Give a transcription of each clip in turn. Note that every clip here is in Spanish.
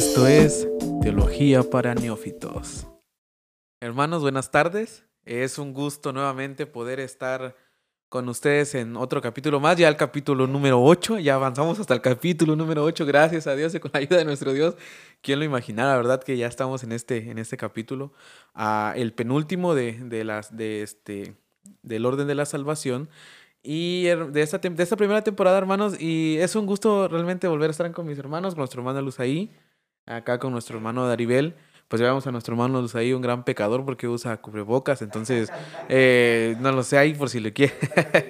Esto es Teología para Neófitos. Hermanos, buenas tardes. Es un gusto nuevamente poder estar con ustedes en otro capítulo más, ya el capítulo número 8, ya avanzamos hasta el capítulo número 8, gracias a Dios y con la ayuda de nuestro Dios. ¿Quién lo imaginara, verdad, que ya estamos en este, en este capítulo, ah, el penúltimo de, de, las, de este, del orden de la salvación y de esta, de esta primera temporada, hermanos, y es un gusto realmente volver a estar con mis hermanos, con nuestro hermano Luz ahí, acá con nuestro hermano Daribel pues veamos a nuestro hermano ahí, un gran pecador porque usa cubrebocas, entonces eh, no lo sé ahí por si le quiere.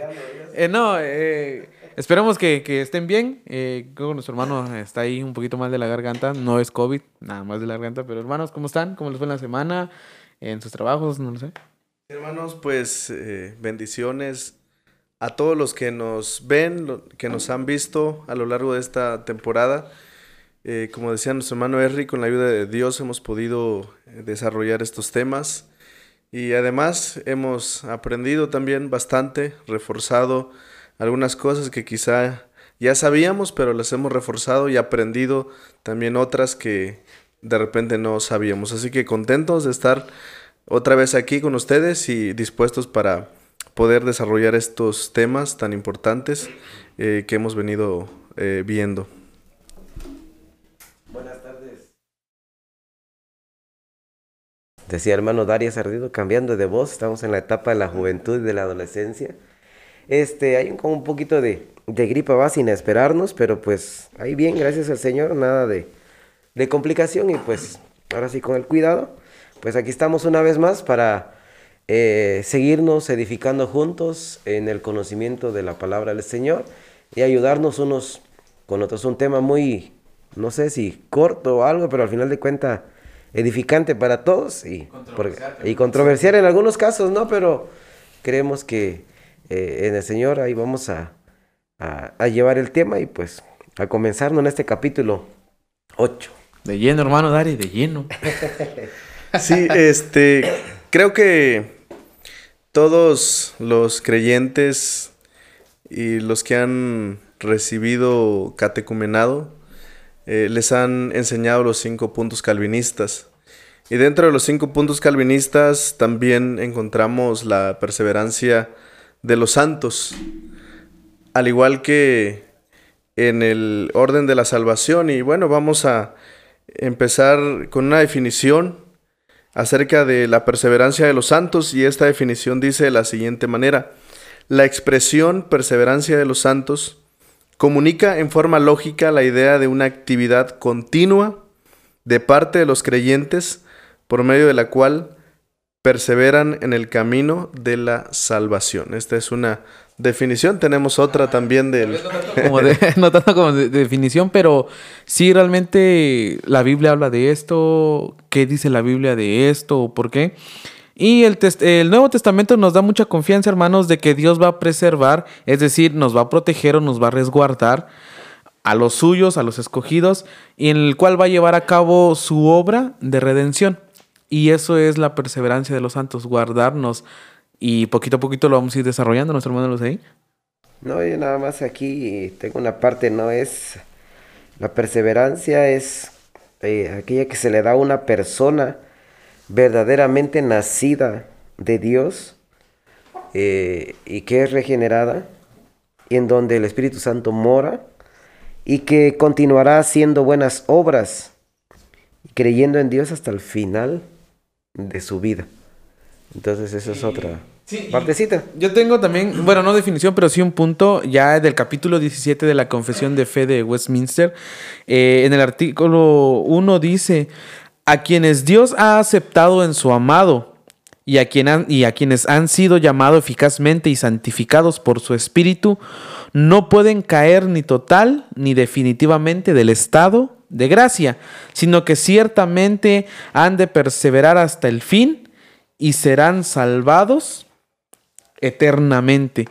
eh, no, eh, esperemos que, que, estén bien. Eh, creo que nuestro hermano está ahí un poquito mal de la garganta, no es COVID, nada más de la garganta, pero hermanos, ¿cómo están? ¿Cómo les fue en la semana? ¿En sus trabajos? No lo sé. Hermanos, pues bendiciones a todos los que nos ven, que nos han visto a lo largo de esta temporada. Eh, como decía nuestro hermano Henry, con la ayuda de Dios hemos podido eh, desarrollar estos temas y además hemos aprendido también bastante, reforzado algunas cosas que quizá ya sabíamos, pero las hemos reforzado y aprendido también otras que de repente no sabíamos. Así que contentos de estar otra vez aquí con ustedes y dispuestos para poder desarrollar estos temas tan importantes eh, que hemos venido viendo. Decía hermano Darius Ardido, cambiando de voz, estamos en la etapa de la juventud y de la adolescencia. Este, hay un, como un poquito de, de gripa va sin esperarnos, pero pues ahí bien, gracias al Señor, nada de, de complicación y pues ahora sí con el cuidado. Pues aquí estamos una vez más para eh, seguirnos edificando juntos en el conocimiento de la palabra del Señor y ayudarnos unos con otros. Un tema muy, no sé si corto o algo, pero al final de cuentas edificante para todos y controversial, y controversial en algunos casos, ¿no? Pero creemos que eh, en el Señor ahí vamos a, a, llevar el tema y pues a comenzar en este capítulo 8. De lleno, hermano Dari, de lleno. sí, este, creo que todos los creyentes y los que han recibido catecumenado, eh, les han enseñado los cinco puntos calvinistas. Y dentro de los cinco puntos calvinistas también encontramos la perseverancia de los santos, al igual que en el orden de la salvación. Y bueno, vamos a empezar con una definición acerca de la perseverancia de los santos y esta definición dice de la siguiente manera. La expresión perseverancia de los santos comunica en forma lógica la idea de una actividad continua de parte de los creyentes por medio de la cual perseveran en el camino de la salvación. Esta es una definición. Tenemos otra también del... no tanto como de, definición, pero sí realmente la Biblia habla de esto. ¿Qué dice la Biblia de esto? ¿Por qué? Y el, el, Nuevo Testamento nos da mucha confianza, hermanos, de que Dios va a preservar, es decir, nos va a proteger o nos va a resguardar a los suyos, a los escogidos, y en el cual va a llevar a cabo su obra de redención. Y eso es la perseverancia de los santos, guardarnos. Y poquito a poquito lo vamos a ir desarrollando, nuestro hermano ahí. No, yo nada más aquí tengo una parte, no es... La perseverancia es eh, aquella que se le da a una persona verdaderamente nacida de Dios eh, y que es regenerada, y en donde el Espíritu Santo mora y que continuará haciendo buenas obras, creyendo en Dios hasta el final de su vida. Entonces esa es otra partecita. Yo tengo también, bueno, no definición, pero sí un punto ya del capítulo 17 de la Confesión de Fe de Westminster. Eh, en el artículo 1 dice, a quienes Dios ha aceptado en su amado y a, y a quienes han sido llamados eficazmente y santificados por su Espíritu, no pueden caer ni total ni definitivamente del estado de gracia, sino que ciertamente han de perseverar hasta el fin y serán salvados eternamente.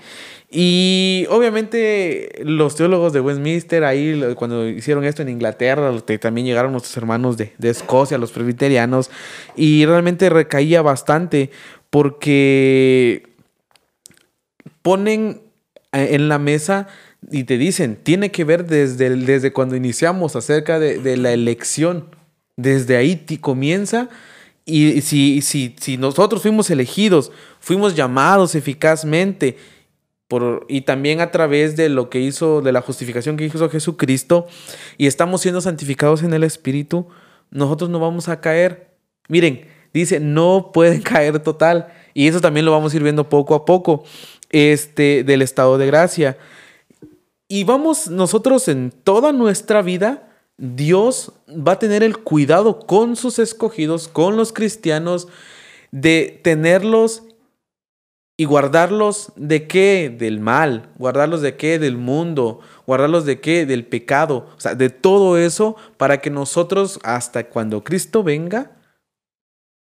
Y obviamente los teólogos de Westminster, ahí cuando hicieron esto en Inglaterra, también llegaron nuestros hermanos de, de Escocia, los presbiterianos, y realmente recaía bastante porque ponen eh, en la mesa y te dicen, tiene que ver desde, desde cuando iniciamos acerca de, la elección. Desde ahí comienza. Y si, si, si nosotros fuimos elegidos, fuimos llamados eficazmente, y también a través de lo que hizo, de la justificación que hizo Jesucristo, y estamos siendo santificados en el Espíritu, nosotros no vamos a caer. Miren, dice, no pueden caer total. Y eso también lo vamos a ir viendo poco a poco, este, del estado de gracia. Y vamos nosotros en toda nuestra vida, Dios va a tener el cuidado con sus escogidos, con los cristianos, de tenerlos y guardarlos de qué? Del mal, guardarlos de qué? Del mundo, guardarlos de qué? Del pecado, o sea, de todo eso para que nosotros hasta cuando Cristo venga,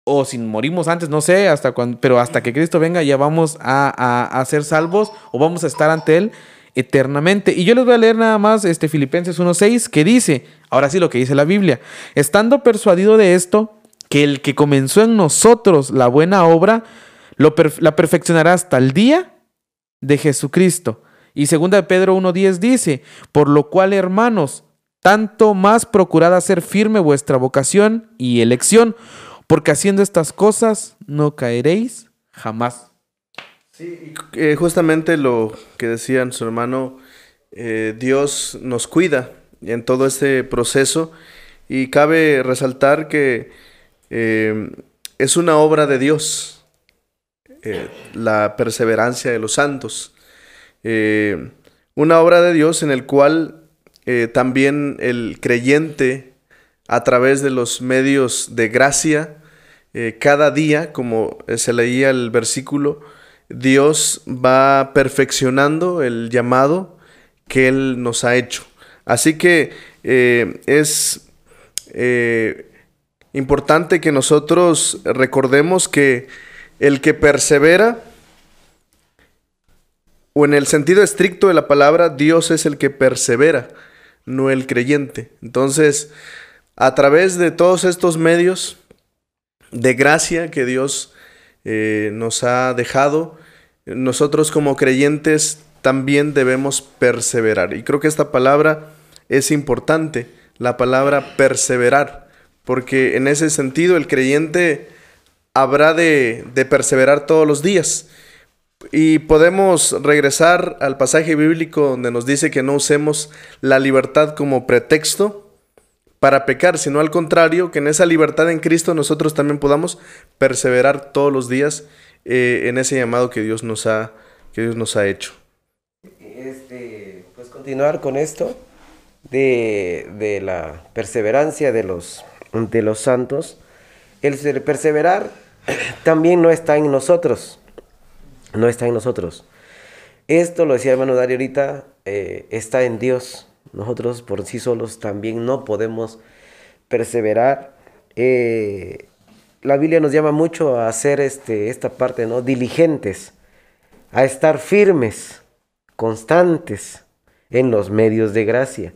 o si morimos antes, no sé, hasta cuando, pero hasta que Cristo venga ya vamos a, a ser salvos o vamos a estar ante Él eternamente. Y yo les voy a leer nada más este Filipenses 1.6 que dice, ahora sí lo que dice la Biblia, estando persuadido de esto, que el que comenzó en nosotros la buena obra, lo la perfeccionará hasta el día de Jesucristo. Y segunda de Pedro 1.10 dice, por lo cual hermanos, tanto más procurad hacer firme vuestra vocación y elección, porque haciendo estas cosas no caeréis jamás. Sí, eh, justamente lo que decían su hermano, eh, Dios nos cuida en todo este proceso y cabe resaltar que eh, es una obra de Dios la perseverancia de los santos. una obra de Dios en el cual también el creyente a través de los medios de gracia, cada día, como se leía el versículo, Dios va perfeccionando el llamado que Él nos ha hecho. Así que eh, es eh, importante que nosotros recordemos que el que persevera, o en el sentido estricto de la palabra, Dios es el que persevera, no el creyente. Entonces, a través de todos estos medios de gracia que Dios eh, nos ha dejado, nosotros como creyentes también debemos perseverar. Y creo que esta palabra es importante, la palabra perseverar, porque en ese sentido el creyente habrá de, de perseverar todos los días. Y podemos regresar al pasaje bíblico donde nos dice que no usemos la libertad como pretexto para pecar, sino al contrario, que en esa libertad en Cristo nosotros también podamos perseverar todos los días eh, en ese llamado que Dios nos ha, que Dios nos ha hecho. Este, pues continuar con esto de, de la perseverancia de los, de los santos. El perseverar también no está en nosotros. No está en nosotros. Esto, lo decía hermano Dario ahorita, eh, está en Dios. Nosotros por sí solos también no podemos perseverar. Eh, la Biblia nos llama mucho a hacer este, esta parte, ¿no? Diligentes, a estar firmes, constantes en los medios de gracia.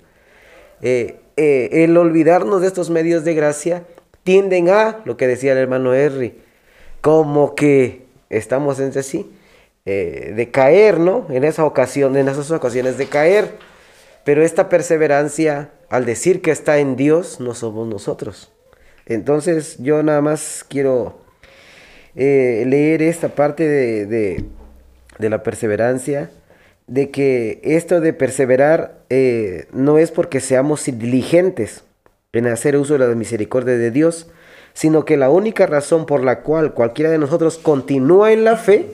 Eh, el olvidarnos de estos medios de gracia tienden a, lo que decía el hermano Henry, como que estamos en sí, eh, de caer, ¿no? En esa ocasión, en esas ocasiones de caer. Pero esta perseverancia, al decir que está en Dios, no somos nosotros. Entonces yo nada más quiero eh, leer esta parte de, la perseverancia, de que esto de perseverar eh, no es porque seamos diligentes en hacer uso de la misericordia de Dios, sino que la única razón por la cual cualquiera de nosotros continúa en la fe,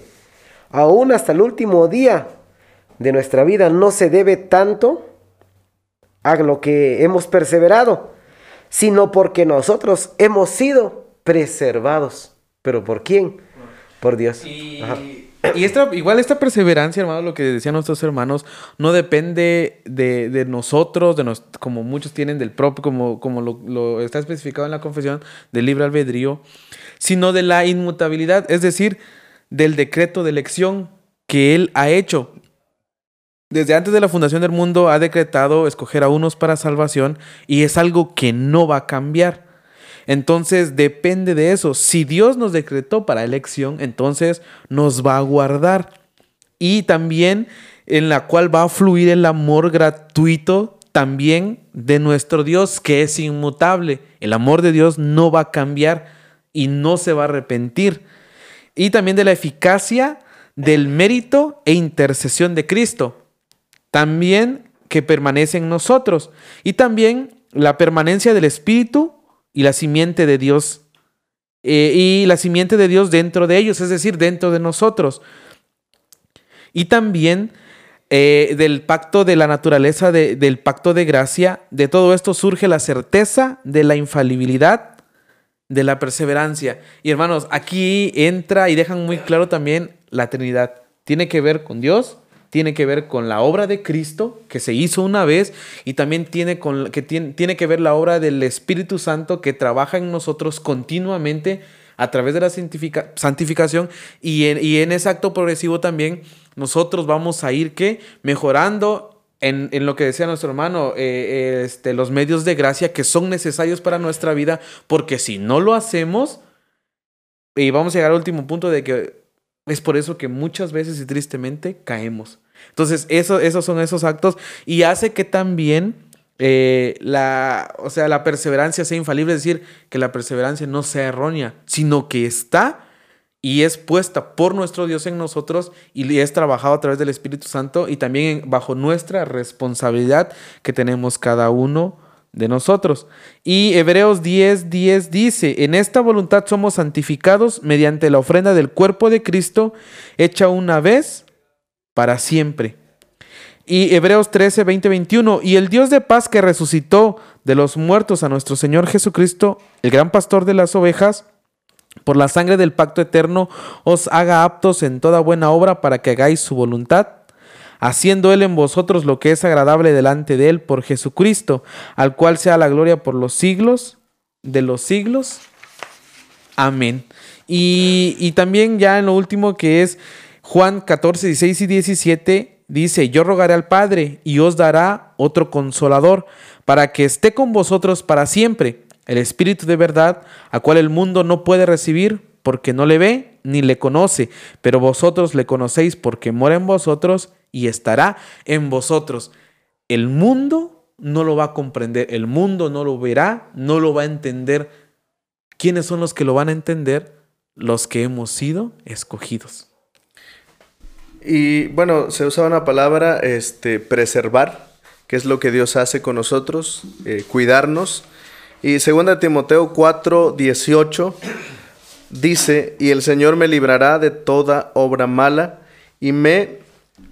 aún hasta el último día de nuestra vida, no se debe tanto a lo que hemos perseverado, sino porque nosotros hemos sido preservados. ¿Pero por quién? Por Dios. Y, esta, igual esta perseverancia, hermano, lo que decían nuestros hermanos, no depende de, nosotros, de nos, como muchos tienen del propio, como, como lo, está especificado en la confesión, del libre albedrío, sino de la inmutabilidad, es decir, del decreto de elección que Él ha hecho desde antes de la fundación del mundo ha decretado escoger a unos para salvación y es algo que no va a cambiar. Entonces depende de eso. Si Dios nos decretó para elección, entonces nos va a guardar. y también en la cual va a fluir el amor gratuito también de nuestro Dios, que es inmutable. El amor de Dios no va a cambiar y no se va a arrepentir. Y también de la eficacia del mérito e intercesión de Cristo. También que permanece en nosotros. Y también la permanencia del Espíritu y la simiente de Dios. Eh, y la simiente de Dios dentro de ellos, es decir, dentro de nosotros. Y también eh, del pacto de la naturaleza, del pacto de gracia, de todo esto surge la certeza de la infalibilidad, de la perseverancia. Y hermanos, aquí entra y dejan muy claro también la Trinidad. Tiene que ver con Dios, tiene que ver con la obra de Cristo que se hizo una vez y también tiene, con, que, tiene, tiene que ver la obra del Espíritu Santo que trabaja en nosotros continuamente a través de la santificación y en, y en ese acto progresivo también nosotros vamos a ir que mejorando en, en, lo que decía nuestro hermano, eh, este, los medios de gracia que son necesarios para nuestra vida, porque si no lo hacemos, y vamos a llegar al último punto de que es por eso que muchas veces y tristemente caemos. Entonces, eso, esos son esos actos y hace que también eh, la, o sea, la perseverancia sea infalible, es decir, que la perseverancia no sea errónea, sino que está y es puesta por nuestro Dios en nosotros y es trabajado a través del Espíritu Santo y también bajo nuestra responsabilidad que tenemos cada uno de nosotros. Y Hebreos 10, 10 dice, en esta voluntad somos santificados mediante la ofrenda del cuerpo de Cristo hecha una vez para siempre. Y Hebreos 13, 20, 21, y el Dios de paz que resucitó de los muertos a nuestro Señor Jesucristo, el gran pastor de las ovejas, por la sangre del pacto eterno, os haga aptos en toda buena obra para que hagáis su voluntad, haciendo Él en vosotros lo que es agradable delante de Él por Jesucristo, al cual sea la gloria por los siglos de los siglos. Amén. Y, y también ya en lo último que es Juan 14, 16 y 17, dice, yo rogaré al Padre y os dará otro consolador para que esté con vosotros para siempre el Espíritu de verdad, a cual el mundo no puede recibir porque no le ve ni le conoce, pero vosotros le conocéis porque mora en vosotros y estará en vosotros. El mundo no lo va a comprender, el mundo no lo verá, no lo va a entender. ¿Quiénes son los que lo van a entender? Los que hemos sido escogidos. Y bueno, se usa una palabra, este, preservar, que es lo que Dios hace con nosotros, eh, cuidarnos. Y 2 Timoteo 4, 18 dice, y el Señor me librará de toda obra mala y me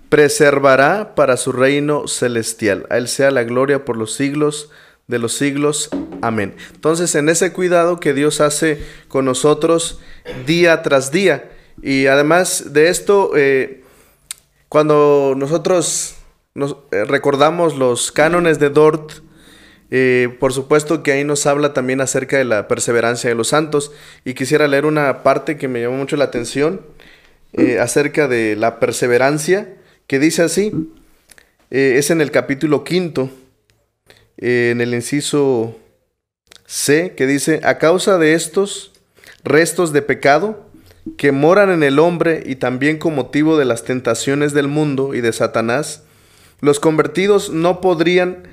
preservará para su reino celestial. A Él sea la gloria por los siglos de los siglos. Amén. Entonces, en ese cuidado que Dios hace con nosotros día tras día. Y además de esto, eh, cuando nosotros nos, eh, recordamos los cánones de Dort, eh, por supuesto que ahí nos habla también acerca de la perseverancia de los santos. Y quisiera leer una parte que me llamó mucho la atención eh, acerca de la perseverancia que dice así, es en el capítulo quinto, en el inciso C, que dice, a causa de estos restos de pecado que moran en el hombre y también con motivo de las tentaciones del mundo y de Satanás, los convertidos no podrían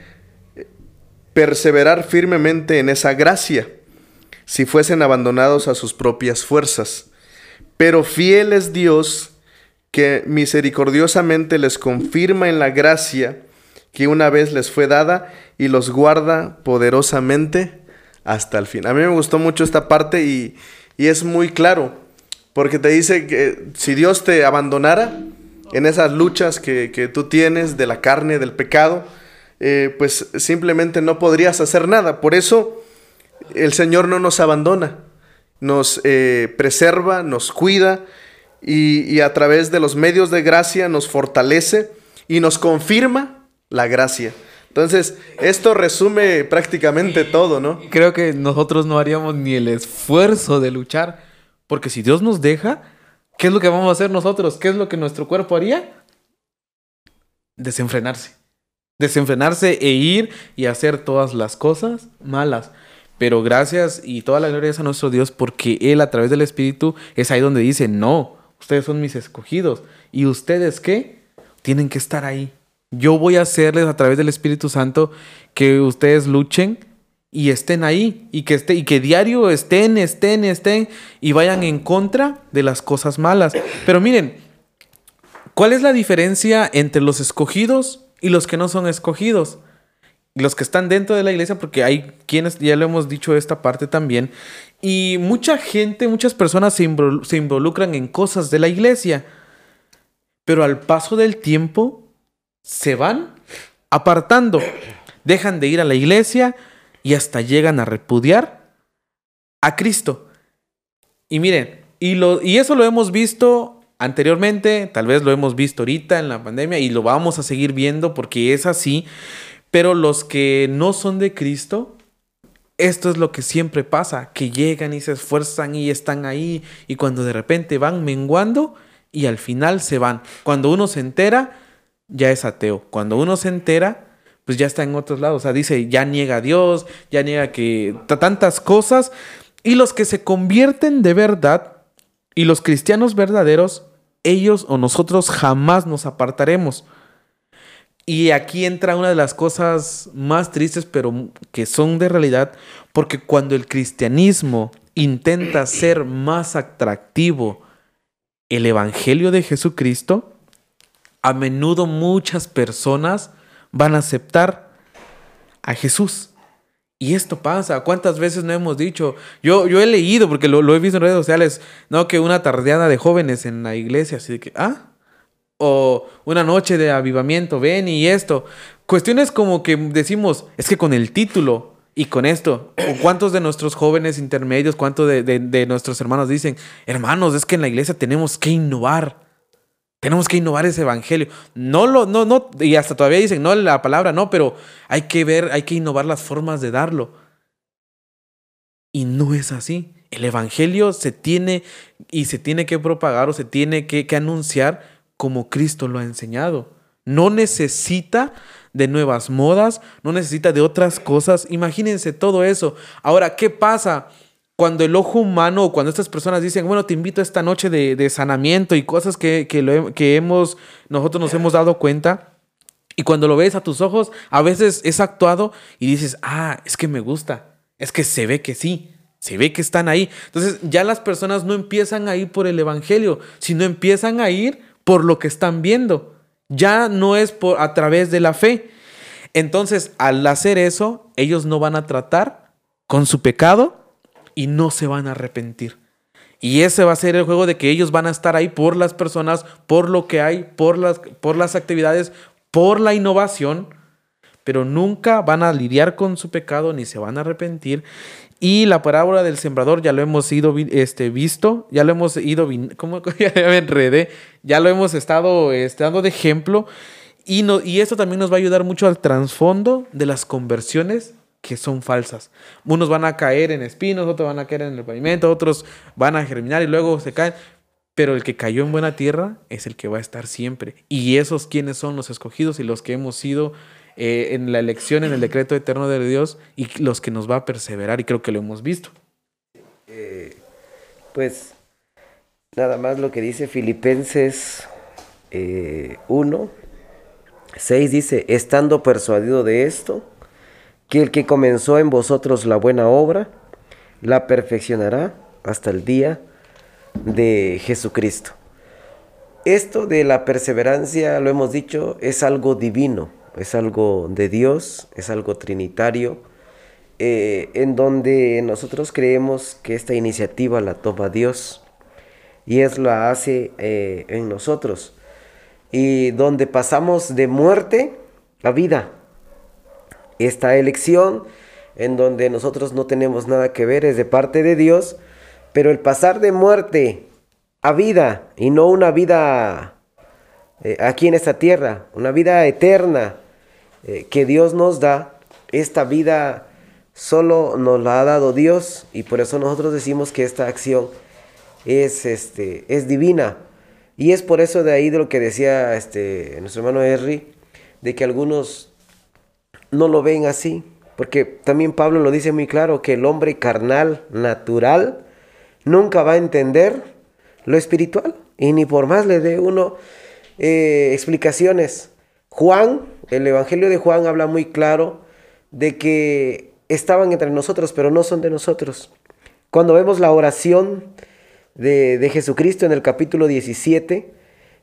perseverar firmemente en esa gracia, si fuesen abandonados a sus propias fuerzas. Pero fiel es Dios que misericordiosamente les confirma en la gracia que una vez les fue dada y los guarda poderosamente hasta el fin. A mí me gustó mucho esta parte y, es muy claro, porque te dice que si Dios te abandonara en esas luchas que, que tú tienes de la carne, del pecado, eh, pues simplemente no podrías hacer nada. Por eso el Señor no nos abandona, nos eh, preserva, nos cuida y, a través de los medios de gracia nos fortalece y nos confirma la gracia. Entonces, esto resume prácticamente todo, ¿no? Creo que nosotros no haríamos ni el esfuerzo de luchar, porque si Dios nos deja, ¿qué es lo que vamos a hacer nosotros? ¿Qué es lo que nuestro cuerpo haría? Desenfrenarse desenfrenarse e ir y hacer todas las cosas malas. Pero gracias y toda la gloria es a nuestro Dios porque Él a través del Espíritu es ahí donde dice, no, ustedes son mis escogidos. ¿Y ustedes qué? Tienen que estar ahí. Yo voy a hacerles a través del Espíritu Santo que ustedes luchen y estén ahí y que esté y que diario estén, estén, estén y vayan en contra de las cosas malas. Pero miren, ¿cuál es la diferencia entre los escogidos y los que no son escogidos? Los que están dentro de la iglesia, porque hay quienes, ya lo hemos dicho esta parte también, y mucha gente, muchas personas se, se involucran en cosas de la iglesia, pero al paso del tiempo se van apartando, dejan de ir a la iglesia, y hasta llegan a repudiar a Cristo. Y miren, y, lo, y eso lo hemos visto anteriormente, tal vez lo hemos visto ahorita en la pandemia y lo vamos a seguir viendo porque es así, pero los que no son de Cristo, esto es lo que siempre pasa, que llegan y se esfuerzan y están ahí y cuando de repente van menguando y al final se van. Cuando uno se entera, ya es ateo. Cuando uno se entera, pues ya está en otros lados. O sea, dice, ya niega a Dios, ya niega que tantas cosas. Y los que se convierten de verdad y los cristianos verdaderos, ellos o nosotros jamás nos apartaremos. Y aquí entra una de las cosas más tristes, pero que son de realidad, porque cuando el cristianismo intenta ser más atractivo el Evangelio de Jesucristo, a menudo muchas personas van a aceptar a Jesús. Y esto pasa. ¿Cuántas veces no hemos dicho? Yo, yo he leído, porque lo, he visto en redes sociales, ¿no? Que una tardeada de jóvenes en la iglesia, así que, ah, o una noche de avivamiento, ven y esto. Cuestiones como que decimos, es que con el título y con esto, ¿cuántos de nuestros jóvenes intermedios, cuántos de nuestros hermanos dicen, hermanos, es que en la iglesia tenemos que innovar? Tenemos que innovar ese evangelio. No lo, no, no, y hasta todavía dicen, no la palabra, no, pero hay que ver, hay que innovar las formas de darlo. Y no es así. El evangelio se tiene y se tiene que propagar o se tiene que, que anunciar como Cristo lo ha enseñado. No necesita de nuevas modas, no necesita de otras cosas. Imagínense todo eso. Ahora, ¿qué pasa? Cuando el ojo humano o cuando estas personas dicen, bueno, te invito a esta noche de, sanamiento y cosas que, que, hemos, nosotros nos hemos dado cuenta, y cuando lo ves a tus ojos, a veces es actuado y dices, ah, es que me gusta, es que se ve que sí, se ve que están ahí. Entonces ya las personas no empiezan a ir por el Evangelio, sino empiezan a ir por lo que están viendo. Ya no es por, a través de la fe. Entonces, al hacer eso, ellos no van a tratar con su pecado y no se van a arrepentir. Y ese va a ser el juego de que ellos van a estar ahí por las personas, por lo que hay, por las, por las actividades, por la innovación, pero nunca van a lidiar con su pecado ni se van a arrepentir. Y la parábola del sembrador ya lo hemos ido este, visto, ya lo hemos ido, ¿cómo me enredé? Ya lo hemos estado este, dando de ejemplo. Y, no, y esto también nos va a ayudar mucho al trasfondo de las conversiones que son falsas. Unos van a caer en espinos, otros van a caer en el pavimento, otros van a germinar y luego se caen. Pero el que cayó en buena tierra es el que va a estar siempre. Y esos quienes son los escogidos y los que hemos sido eh, en la elección, en el decreto eterno de Dios y los que nos va a perseverar. Y creo que lo hemos visto. Eh, pues nada más lo que dice Filipenses 1, eh, 6 dice, estando persuadido de esto, que el que comenzó en vosotros la buena obra, la perfeccionará hasta el día de Jesucristo. Esto de la perseverancia, lo hemos dicho, es algo divino, es algo de Dios, es algo trinitario, eh, en donde nosotros creemos que esta iniciativa la toma Dios y es la hace eh, en nosotros, y donde pasamos de muerte a vida, esta elección en donde nosotros no tenemos nada que ver, es de parte de Dios, pero el pasar de muerte a vida y no una vida eh, aquí en esta tierra, una vida eterna eh, que Dios nos da, esta vida solo nos la ha dado Dios y por eso nosotros decimos que esta acción es, este, es divina. Y es por eso de ahí de lo que decía este, nuestro hermano Henry, de que algunos no lo ven así, porque también Pablo lo dice muy claro, que el hombre carnal, natural, nunca va a entender lo espiritual. Y ni por más le dé uno eh, explicaciones. Juan, el Evangelio de Juan habla muy claro de que estaban entre nosotros, pero no son de nosotros. Cuando vemos la oración de, de Jesucristo en el capítulo 17,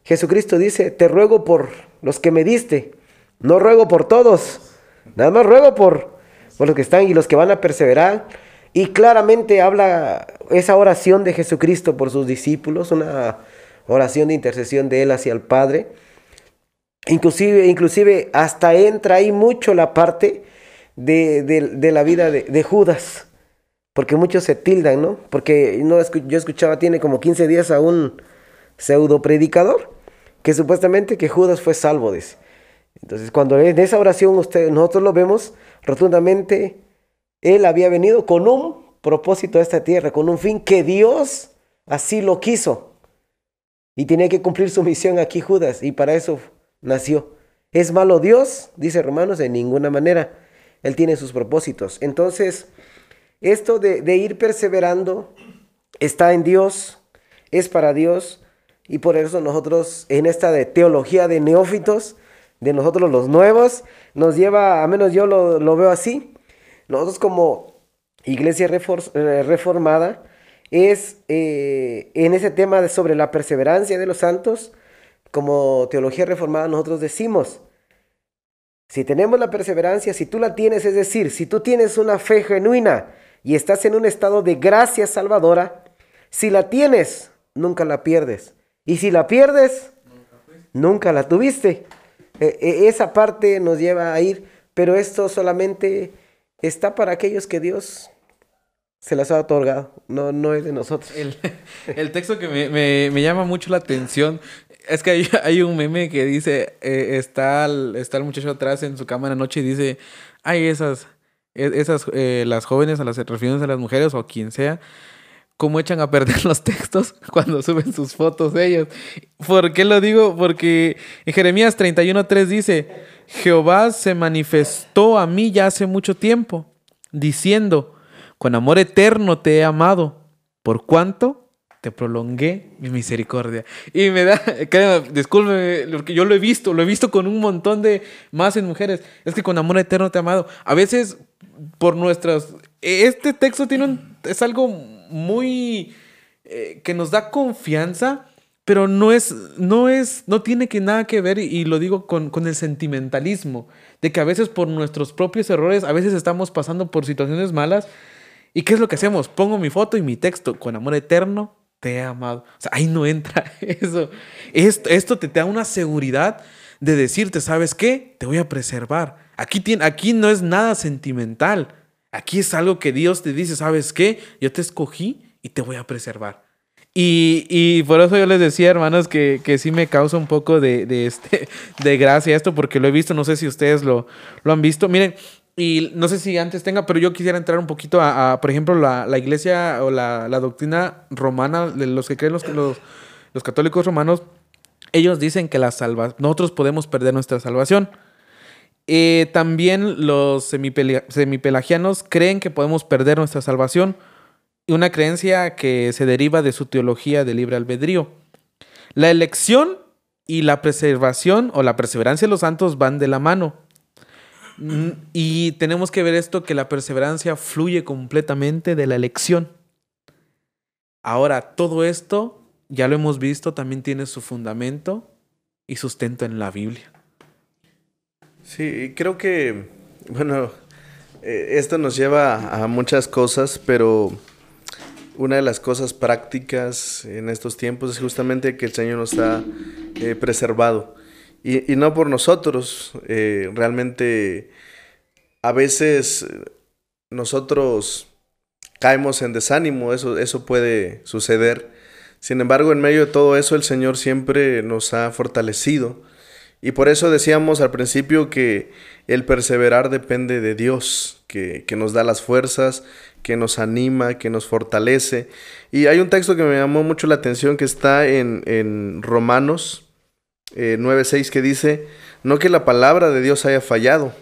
Jesucristo dice, te ruego por los que me diste, no ruego por todos, nada más ruego por, por los que están y los que van a perseverar. Y claramente habla esa oración de Jesucristo por sus discípulos, una oración de intercesión de él hacia el Padre. Inclusive, inclusive hasta entra ahí mucho la parte de, la vida de, Judas, porque muchos se tildan, ¿no? Porque no, yo escuchaba, tiene como 15 días a un pseudo predicador, que supuestamente que Judas fue salvo, dice. Entonces, cuando en esa oración usted, nosotros lo vemos rotundamente, él había venido con un propósito a esta tierra, con un fin que Dios así lo quiso. Y tenía que cumplir su misión aquí Judas, y para eso nació. ¿Es malo Dios? Dice Romanos, de ninguna manera. Él tiene sus propósitos. Entonces, esto de, ir perseverando está en Dios, es para Dios, y por eso nosotros en esta de teología de neófitos, de nosotros los nuevos, nos lleva, a menos yo lo, veo así, nosotros como iglesia eh, reformada, es eh, en ese tema de sobre la perseverancia de los santos, como teología reformada nosotros decimos, si tenemos la perseverancia, si tú la tienes, es decir, si tú tienes una fe genuina y estás en un estado de gracia salvadora, si la tienes, nunca la pierdes. Y si la pierdes, nunca la tuviste. E, e, esa parte nos lleva a ir, pero esto solamente está para aquellos que Dios se las ha otorgado, no, no es de nosotros. El, texto que me, llama mucho la atención es que hay, un meme que dice, eh, está, el, está el muchacho atrás en su cama en la noche y dice, hay esas, e, esas, eh, las jóvenes, a las a las mujeres o quien sea, cómo echan a perder los textos cuando suben sus fotos de ellos. ¿Por qué lo digo? Porque en Jeremías 31.3 dice, Jehová se manifestó a mí ya hace mucho tiempo, diciendo, con amor eterno te he amado. ¿Por cuánto? Te prolongué mi misericordia. Y me da, disculpe, porque yo lo he visto, lo he visto con un montón de más en mujeres. Es que con amor eterno te he amado. A veces, por nuestras. Este texto tiene un, es algo muy. Eh, que nos da confianza pero no es, no es, no tiene que nada que ver, y lo digo con, con, el sentimentalismo, de que a veces por nuestros propios errores, a veces estamos pasando por situaciones malas ¿Y qué es lo que hacemos? Pongo mi foto y mi texto, con amor eterno, te he amado. O sea, ahí no entra eso. Esto, esto te, da una seguridad de decirte, ¿sabes qué? Te voy a preservar. Aquí, tiene, aquí no es nada sentimental. Aquí es algo que Dios te dice, ¿sabes qué? Yo te escogí y te voy a preservar. Y, por eso yo les decía, hermanos, que, que sí me causa un poco de, de, este, de gracia esto, porque lo he visto, no sé si ustedes lo, han visto. Miren, y no sé si antes tenga, pero yo quisiera entrar un poquito a, por ejemplo, la, iglesia o la, doctrina romana, de los que creen los, los católicos romanos, ellos dicen que la salva, nosotros podemos perder nuestra salvación. Eh, también los semipelagianos creen que podemos perder nuestra salvación, una creencia que se deriva de su teología de libre albedrío. La elección y la preservación o la perseverancia de los santos van de la mano. Mm, y tenemos que ver esto, que la perseverancia fluye completamente de la elección. Ahora, todo esto, ya lo hemos visto, también tiene su fundamento y sustento en la Biblia. Sí, creo que, bueno, eh, esto nos lleva a muchas cosas, pero una de las cosas prácticas en estos tiempos es justamente que el Señor nos ha eh, preservado. Y, no por nosotros, eh, realmente a veces nosotros caemos en desánimo, eso, eso puede suceder. Sin embargo, en medio de todo eso, el Señor siempre nos ha fortalecido. Y por eso decíamos al principio que el perseverar depende de Dios, que, nos da las fuerzas, que nos anima, que nos fortalece. Y hay un texto que me llamó mucho la atención que está en, en Romanos 9.6 eh, que dice, no que la palabra de Dios haya fallado,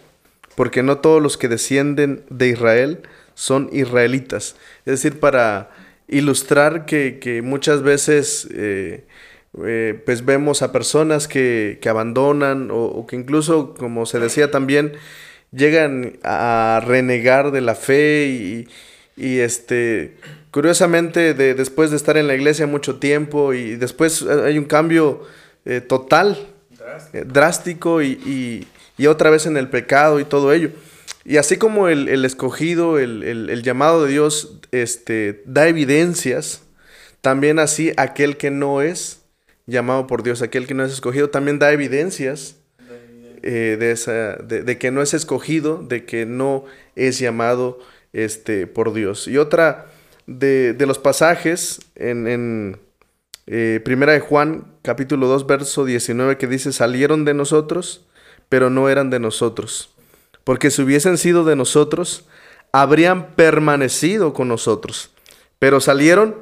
porque no todos los que descienden de Israel son israelitas. Es decir, para ilustrar que, muchas veces eh, eh, pues vemos a personas que, que abandonan o, o, que incluso, como se decía también, llegan a renegar de la fe y, y este, curiosamente, de, después de estar en la iglesia mucho tiempo y después hay un cambio eh, total, drástico, eh, drástico y, y, y, otra vez en el pecado y todo ello. Y así como el, el escogido, el, el, el, llamado de Dios este, da evidencias, también así aquel que no es llamado por Dios, aquel que no es escogido, también da evidencias eh, de, esa, de, de, que no es escogido, de que no es llamado este, por Dios. Y otra de, de los pasajes en, en eh, Primera de Juan, capítulo 2, verso 19, que dice, salieron de nosotros, pero no eran de nosotros. Porque si hubiesen sido de nosotros, habrían permanecido con nosotros. Pero salieron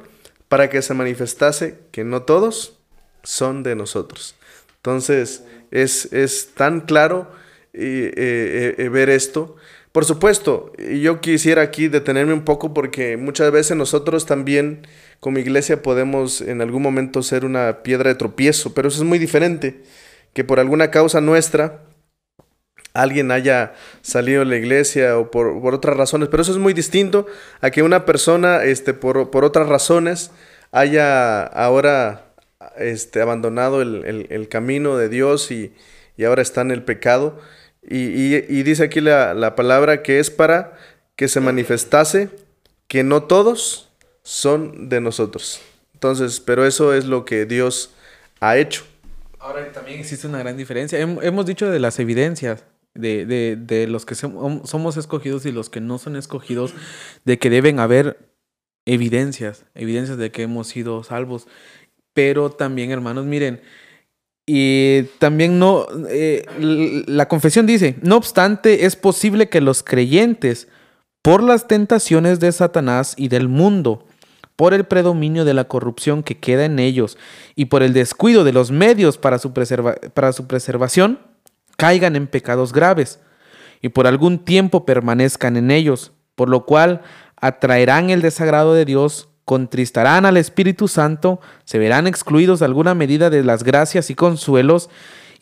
para que se manifestase que no todos son de nosotros. Entonces, es, es tan claro eh, eh, eh, ver esto. Por supuesto, yo quisiera aquí detenerme un poco porque muchas veces nosotros también como iglesia podemos en algún momento ser una piedra de tropiezo, pero eso es muy diferente, que por alguna causa nuestra alguien haya salido de la iglesia o por, por, otras razones, pero eso es muy distinto a que una persona este, por, por otras razones haya ahora este, abandonado el, el, camino de Dios y, y, ahora está en el pecado. Y, y, y dice aquí la, la, palabra que es para que se manifestase que no todos son de nosotros. Entonces, pero eso es lo que Dios ha hecho. Ahora también existe una gran diferencia. Hemos dicho de las evidencias, de, de, de los que somos escogidos y los que no son escogidos, de que deben haber evidencias, evidencias de que hemos sido salvos. Pero también, hermanos, miren, y también no, eh, la confesión dice, no obstante, es posible que los creyentes, por las tentaciones de Satanás y del mundo, por el predominio de la corrupción que queda en ellos y por el descuido de los medios para su, preserva para su preservación, caigan en pecados graves y por algún tiempo permanezcan en ellos, por lo cual atraerán el desagrado de Dios contristarán al Espíritu Santo, se verán excluidos de alguna medida de las gracias y consuelos,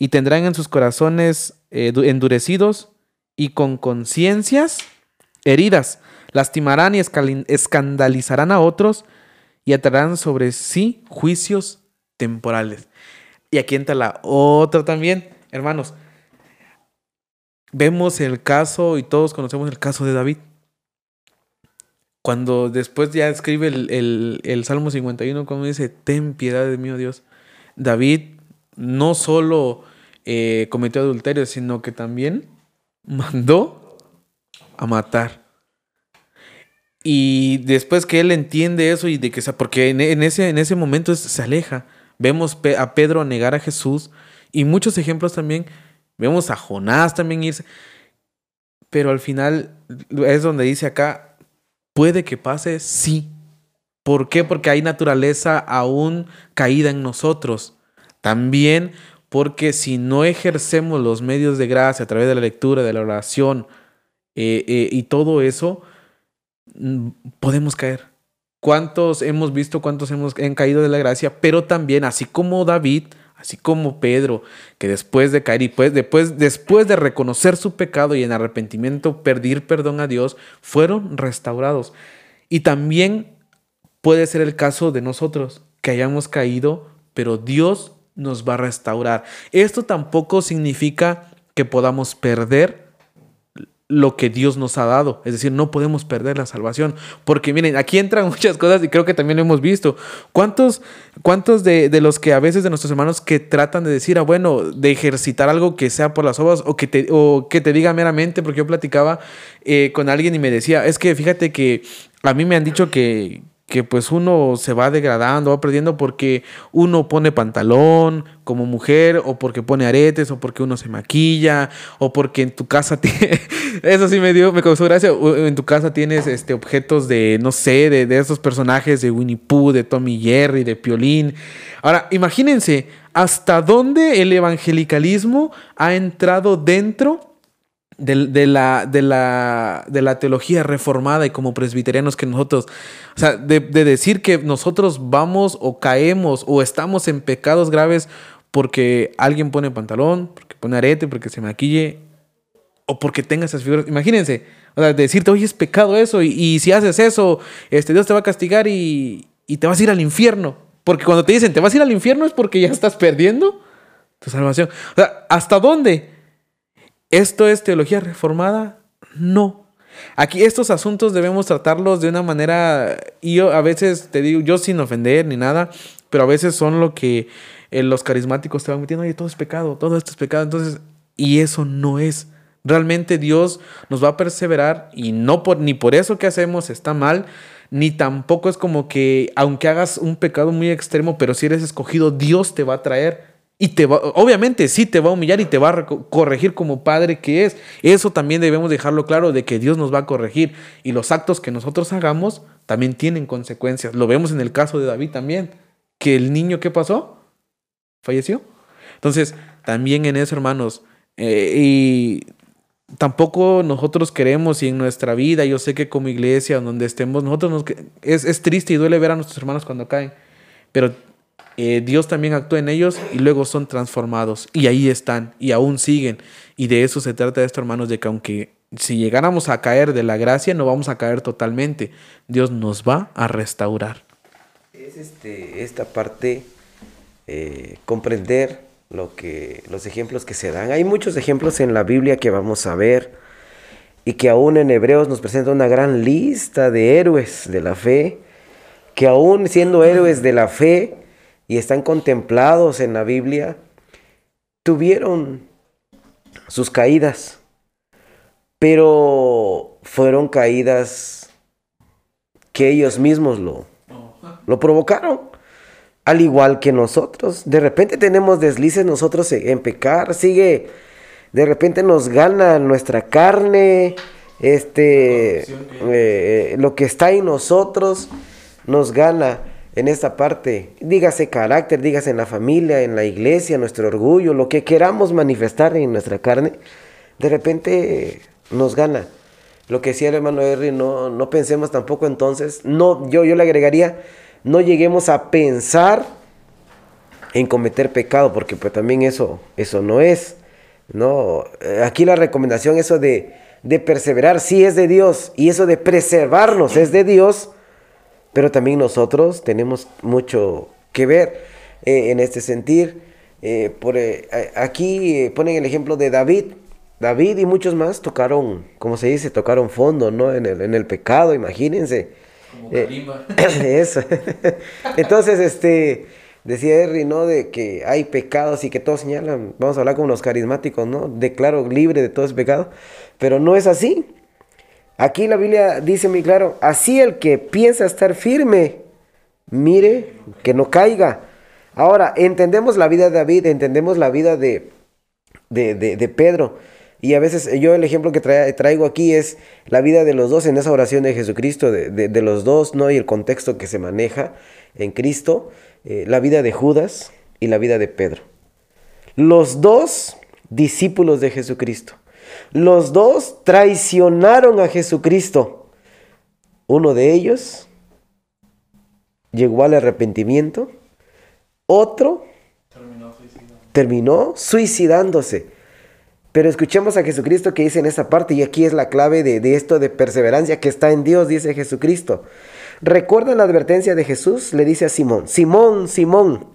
y tendrán en sus corazones eh, endurecidos y con conciencias heridas, lastimarán y escandalizarán a otros y atraerán sobre sí juicios temporales. Y aquí entra la otra también, hermanos. Vemos el caso y todos conocemos el caso de David cuando después ya escribe el, el, el, Salmo 51, como dice, ten piedad de mí, oh Dios. David no solo eh, cometió adulterio, sino que también mandó a matar. Y después que él entiende eso y de que, porque en, en ese, en ese momento se aleja, vemos a Pedro negar a Jesús y muchos ejemplos también, vemos a Jonás también irse, pero al final es donde dice acá, ¿Puede que pase? Sí. ¿Por qué? Porque hay naturaleza aún caída en nosotros. También porque si no ejercemos los medios de gracia a través de la lectura, de la oración eh, eh, y todo eso, mm, podemos caer. ¿Cuántos hemos visto, cuántos hemos han caído de la gracia? Pero también, así como David, así como Pedro, que después de caer y pues, después, después de reconocer su pecado y en arrepentimiento pedir perdón a Dios, fueron restaurados. Y también puede ser el caso de nosotros, que hayamos caído, pero Dios nos va a restaurar. Esto tampoco significa que podamos perder lo que Dios nos ha dado. Es decir, no podemos perder la salvación. Porque miren, aquí entran muchas cosas y creo que también lo hemos visto. ¿Cuántos, cuántos de, los que a veces de nuestros hermanos que tratan de decir, ah, bueno, de ejercitar algo que sea por las obras o que te, o que te diga meramente? Porque yo platicaba eh, con alguien y me decía, es que fíjate que a mí me han dicho que, que pues uno se va degradando, va perdiendo porque uno pone pantalón como mujer o porque pone aretes o porque uno se maquilla o porque en tu casa. Eso sí me dio, me causó gracia. En tu casa tienes este, objetos de, no sé, de, de esos personajes de Winnie Pooh, de Tommy Jerry, de Piolín. Ahora, imagínense hasta dónde el evangelicalismo ha entrado dentro de, la, de, la, de la teología reformada y como presbiterianos que nosotros, o sea, de, de decir que nosotros vamos o caemos o estamos en pecados graves porque alguien pone pantalón, porque pone arete, porque se maquille o porque tenga esas figuras. Imagínense, o sea, decirte, oye, es pecado eso, y, y si haces eso, este, Dios te va a castigar y, y, te vas a ir al infierno. Porque cuando te dicen, te vas a ir al infierno es porque ya estás perdiendo tu salvación. O sea, ¿hasta dónde? ¿Esto es teología reformada? No. Aquí estos asuntos debemos tratarlos de una manera, y yo a veces te digo, yo sin ofender ni nada, pero a veces son lo que eh, los carismáticos te van metiendo, oye, todo es pecado, todo esto es pecado, entonces, y eso no es. Realmente Dios nos va a perseverar y no por, ni por eso que hacemos está mal, ni tampoco es como que aunque hagas un pecado muy extremo, pero si eres escogido, Dios te va a traer y te va, obviamente sí te va a humillar y te va a corregir como padre que es. Eso también debemos dejarlo claro de que Dios nos va a corregir y los actos que nosotros hagamos también tienen consecuencias. Lo vemos en el caso de David también, que el niño ¿qué pasó? Falleció. Entonces, también en eso, hermanos, eh, y tampoco nosotros queremos y en nuestra vida, yo sé que como iglesia, donde estemos, nosotros nos, es, es triste y duele ver a nuestros hermanos cuando caen, pero eh, Dios también actúa en ellos y luego son transformados. Y ahí están y aún siguen. Y de eso se trata esto, hermanos, de que aunque si llegáramos a caer de la gracia, no vamos a caer totalmente. Dios nos va a restaurar. Es este, esta parte, eh, comprender lo que, los ejemplos que se dan. Hay muchos ejemplos en la Biblia que vamos a ver y que aún en Hebreos nos presenta una gran lista de héroes de la fe, que aún siendo héroes de la fe, y están contemplados en la Biblia, tuvieron sus caídas, pero fueron caídas que ellos mismos lo, lo provocaron, al igual que nosotros. De repente tenemos deslices nosotros en pecar, sigue, de repente nos gana nuestra carne, este, eh, lo que está en nosotros nos gana en esta parte. Dígase carácter, dígase en la familia, en la iglesia, nuestro orgullo, lo que queramos manifestar en nuestra carne, de repente nos gana. Lo que decía el hermano Henry, no, no pensemos tampoco entonces, no, yo, yo le agregaría, no lleguemos a pensar en cometer pecado, porque pues también eso, eso no es. No, eh, aquí la recomendación, eso de, de perseverar, sí es de Dios, y eso de preservarnos es de Dios, pero también nosotros tenemos mucho que ver eh, en este sentir. Eh, por, eh, aquí ponen el ejemplo de David. David y muchos más tocaron, como se dice, tocaron fondo, ¿no? En el, en el pecado, imagínense. Como eso. Entonces, este, decía Henry, ¿no? De que hay pecados y que todos señalan, vamos a hablar como los carismáticos, ¿no? Declaro libre de todo ese pecado, pero no es así. Aquí la Biblia dice muy claro, así el que piensa estar firme, mire que no caiga. Ahora, entendemos la vida de David, entendemos la vida de, de, Pedro. Y a veces yo el ejemplo que traigo aquí es la vida de los dos en esa oración de Jesucristo, de, los dos, ¿no? Y el contexto que se maneja en Cristo, eh, la vida de Judas y la vida de Pedro. Los dos discípulos de Jesucristo. Los dos traicionaron a Jesucristo. Uno de ellos llegó al arrepentimiento. Otro terminó, suicidándose. Pero escuchemos a Jesucristo que dice en esa parte, y aquí es la clave de, esto de perseverancia que está en Dios, dice Jesucristo. ¿Recuerdan la advertencia de Jesús? Le dice a Simón, Simón, Simón,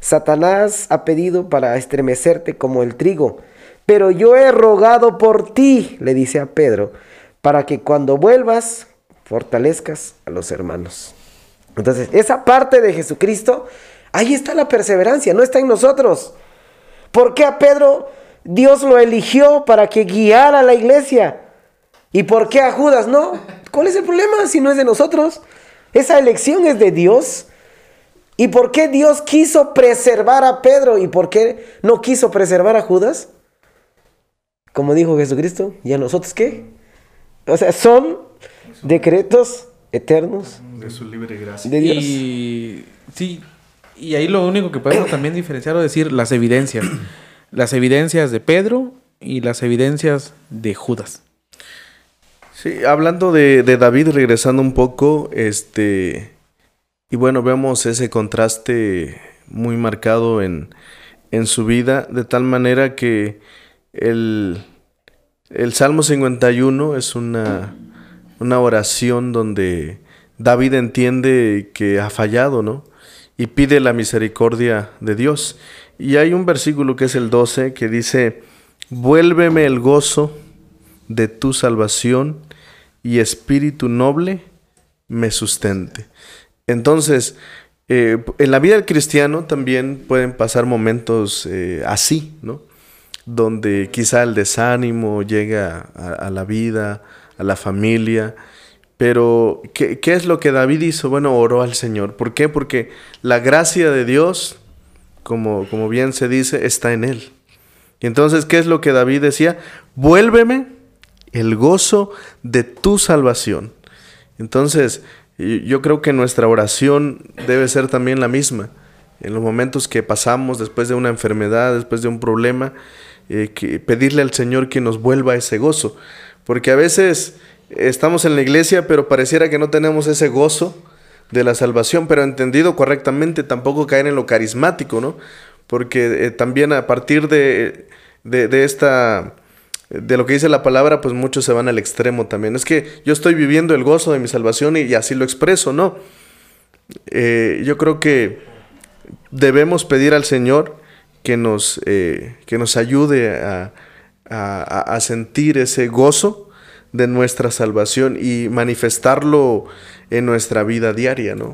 Satanás ha pedido para estremecerte como el trigo pero yo he rogado por ti, le dice a Pedro, para que cuando vuelvas fortalezcas a los hermanos. Entonces, esa parte de Jesucristo, ahí está la perseverancia, no está en nosotros. ¿Por qué a Pedro Dios lo eligió para que guiara a la iglesia? ¿Y por qué a Judas no? ¿Cuál es el problema si no es de nosotros? Esa elección es de Dios. ¿Y por qué Dios quiso preservar a Pedro y por qué no quiso preservar a Judas? Como dijo Jesucristo, ¿y a nosotros qué? O sea, son decretos eternos de su libre gracia. De Dios. Y sí, y ahí lo único que podemos también diferenciar o decir las evidencias. las evidencias de Pedro y las evidencias de Judas. Sí, hablando de, de David, regresando un poco, este, y bueno, vemos ese contraste muy marcado en, en su vida, de tal manera que el, el Salmo 51 es una, una oración donde David entiende que ha fallado, ¿no? Y pide la misericordia de Dios. Y hay un versículo que es el 12 que dice, vuélveme el gozo de tu salvación y espíritu noble me sustente. Entonces, eh, en la vida del cristiano también pueden pasar momentos eh, así, ¿no? Donde quizá el desánimo llega a, la vida, a la familia. Pero, ¿qué, ¿qué, es lo que David hizo? Bueno, oró al Señor. ¿Por qué? Porque la gracia de Dios, como, como bien se dice, está en él. Y entonces, ¿qué es lo que David decía? Vuélveme el gozo de tu salvación. Entonces, yo creo que nuestra oración debe ser también la misma. En los momentos que pasamos después de una enfermedad, después de un problema, eh, que pedirle al Señor que nos vuelva ese gozo. Porque a veces estamos en la iglesia, pero pareciera que no tenemos ese gozo de la salvación, pero entendido correctamente, tampoco caer en lo carismático, ¿no? Porque eh, también a partir de, de esta de lo que dice la palabra, pues muchos se van al extremo también. Es que yo estoy viviendo el gozo de mi salvación y, así lo expreso, ¿no? Eh, yo creo que debemos pedir al Señor que nos, eh, que nos ayude a, a, sentir ese gozo de nuestra salvación y manifestarlo en nuestra vida diaria, ¿no?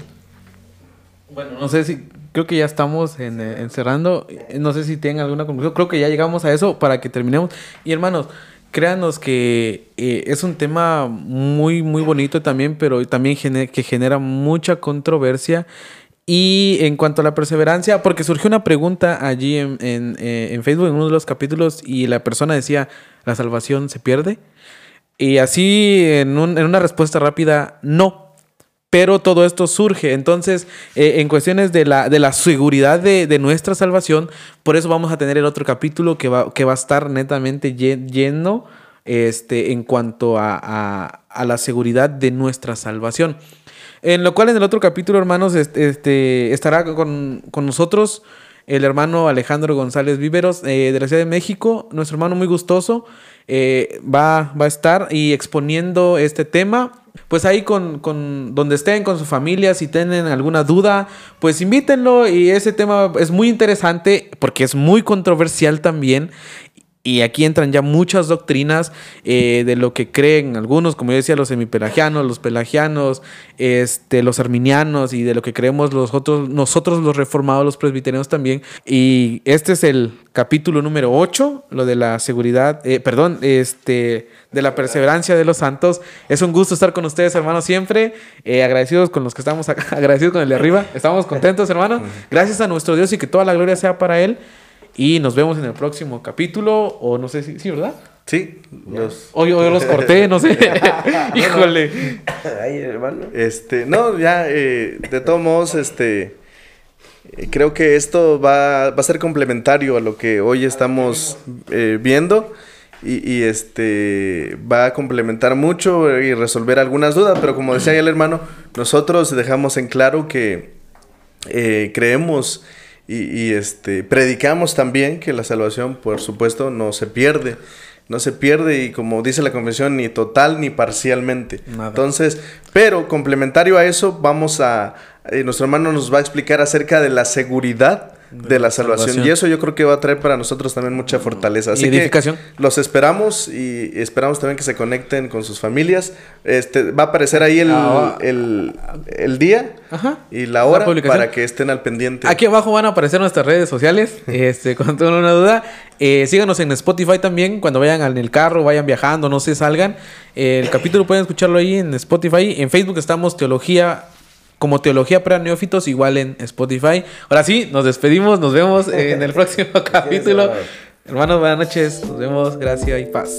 Bueno, no sé si creo que ya estamos en, eh, encerrando. No sé si tienen alguna conclusión. Creo que ya llegamos a eso para que terminemos. Y hermanos, créanos que eh, es un tema muy, muy bonito también, pero también que genera mucha controversia. Y en cuanto a la perseverancia, porque surgió una pregunta allí en, eh, en Facebook, en uno de los capítulos, y la persona decía, ¿la salvación se pierde? Y así, en, un, en una respuesta rápida, no pero todo esto surge. Entonces, eh, en cuestiones de la, de la seguridad de, nuestra salvación, por eso vamos a tener el otro capítulo que va, que va a estar netamente lleno este, en cuanto a, la seguridad de nuestra salvación. En lo cual en el otro capítulo, hermanos, este, estará con, nosotros el hermano Alejandro González Víveros eh, de la Ciudad de México, nuestro hermano muy gustoso, eh, va, va a estar y exponiendo este tema. Pues ahí con, con, donde estén con su familia, si tienen alguna duda, pues invítenlo y ese tema es muy interesante porque es muy controversial también y aquí entran ya muchas doctrinas eh, de lo que creen algunos, como yo decía, los semipelagianos, los pelagianos, este, los arminianos y de lo que creemos los otros, nosotros los reformados, los presbiterianos también. Y este es el capítulo número 8, lo de la seguridad, eh, perdón, este, de la perseverancia de los santos. Es un gusto estar con ustedes, hermanos, siempre. Eh, agradecidos con los que estamos acá, agradecidos con el de arriba. Estamos contentos, hermanos. Gracias a nuestro Dios y que toda la gloria sea para Él. Y nos vemos en el próximo capítulo, o no sé si, sí, ¿verdad? Sí, los... Hoy, los corté, no sé. Híjole. Ay, hermano. Este, no, ya, eh, de todos modos, este, eh, creo que esto va, va, a ser complementario a lo que hoy estamos eh, viendo. Y, y, este va a complementar mucho y resolver algunas dudas, pero como decía el hermano, nosotros dejamos en claro que creemos y, este, predicamos también que la salvación, por supuesto, no se pierde. No se pierde y como dice la convención, ni total ni parcialmente. Entonces, pero complementario a eso, vamos a, eh, nuestro hermano nos va a explicar acerca de la seguridad de la salvación. Y eso yo creo que va a traer para nosotros también mucha fortaleza. Así edificación? que los esperamos y esperamos también que se conecten con sus familias. Este, va a aparecer ahí el, ah, el, día y la hora para que estén al pendiente. Aquí abajo van a aparecer nuestras redes sociales. este, cuando tengan una duda, eh, síganos en Spotify también. Cuando vayan en el carro, vayan viajando, no se salgan. el capítulo pueden escucharlo ahí en Spotify. En Facebook estamos Teología como Teología para Neófitos, igual en Spotify. Ahora sí, nos despedimos, nos vemos en el próximo capítulo. Hermanos, buenas noches, nos vemos, gracias y paz.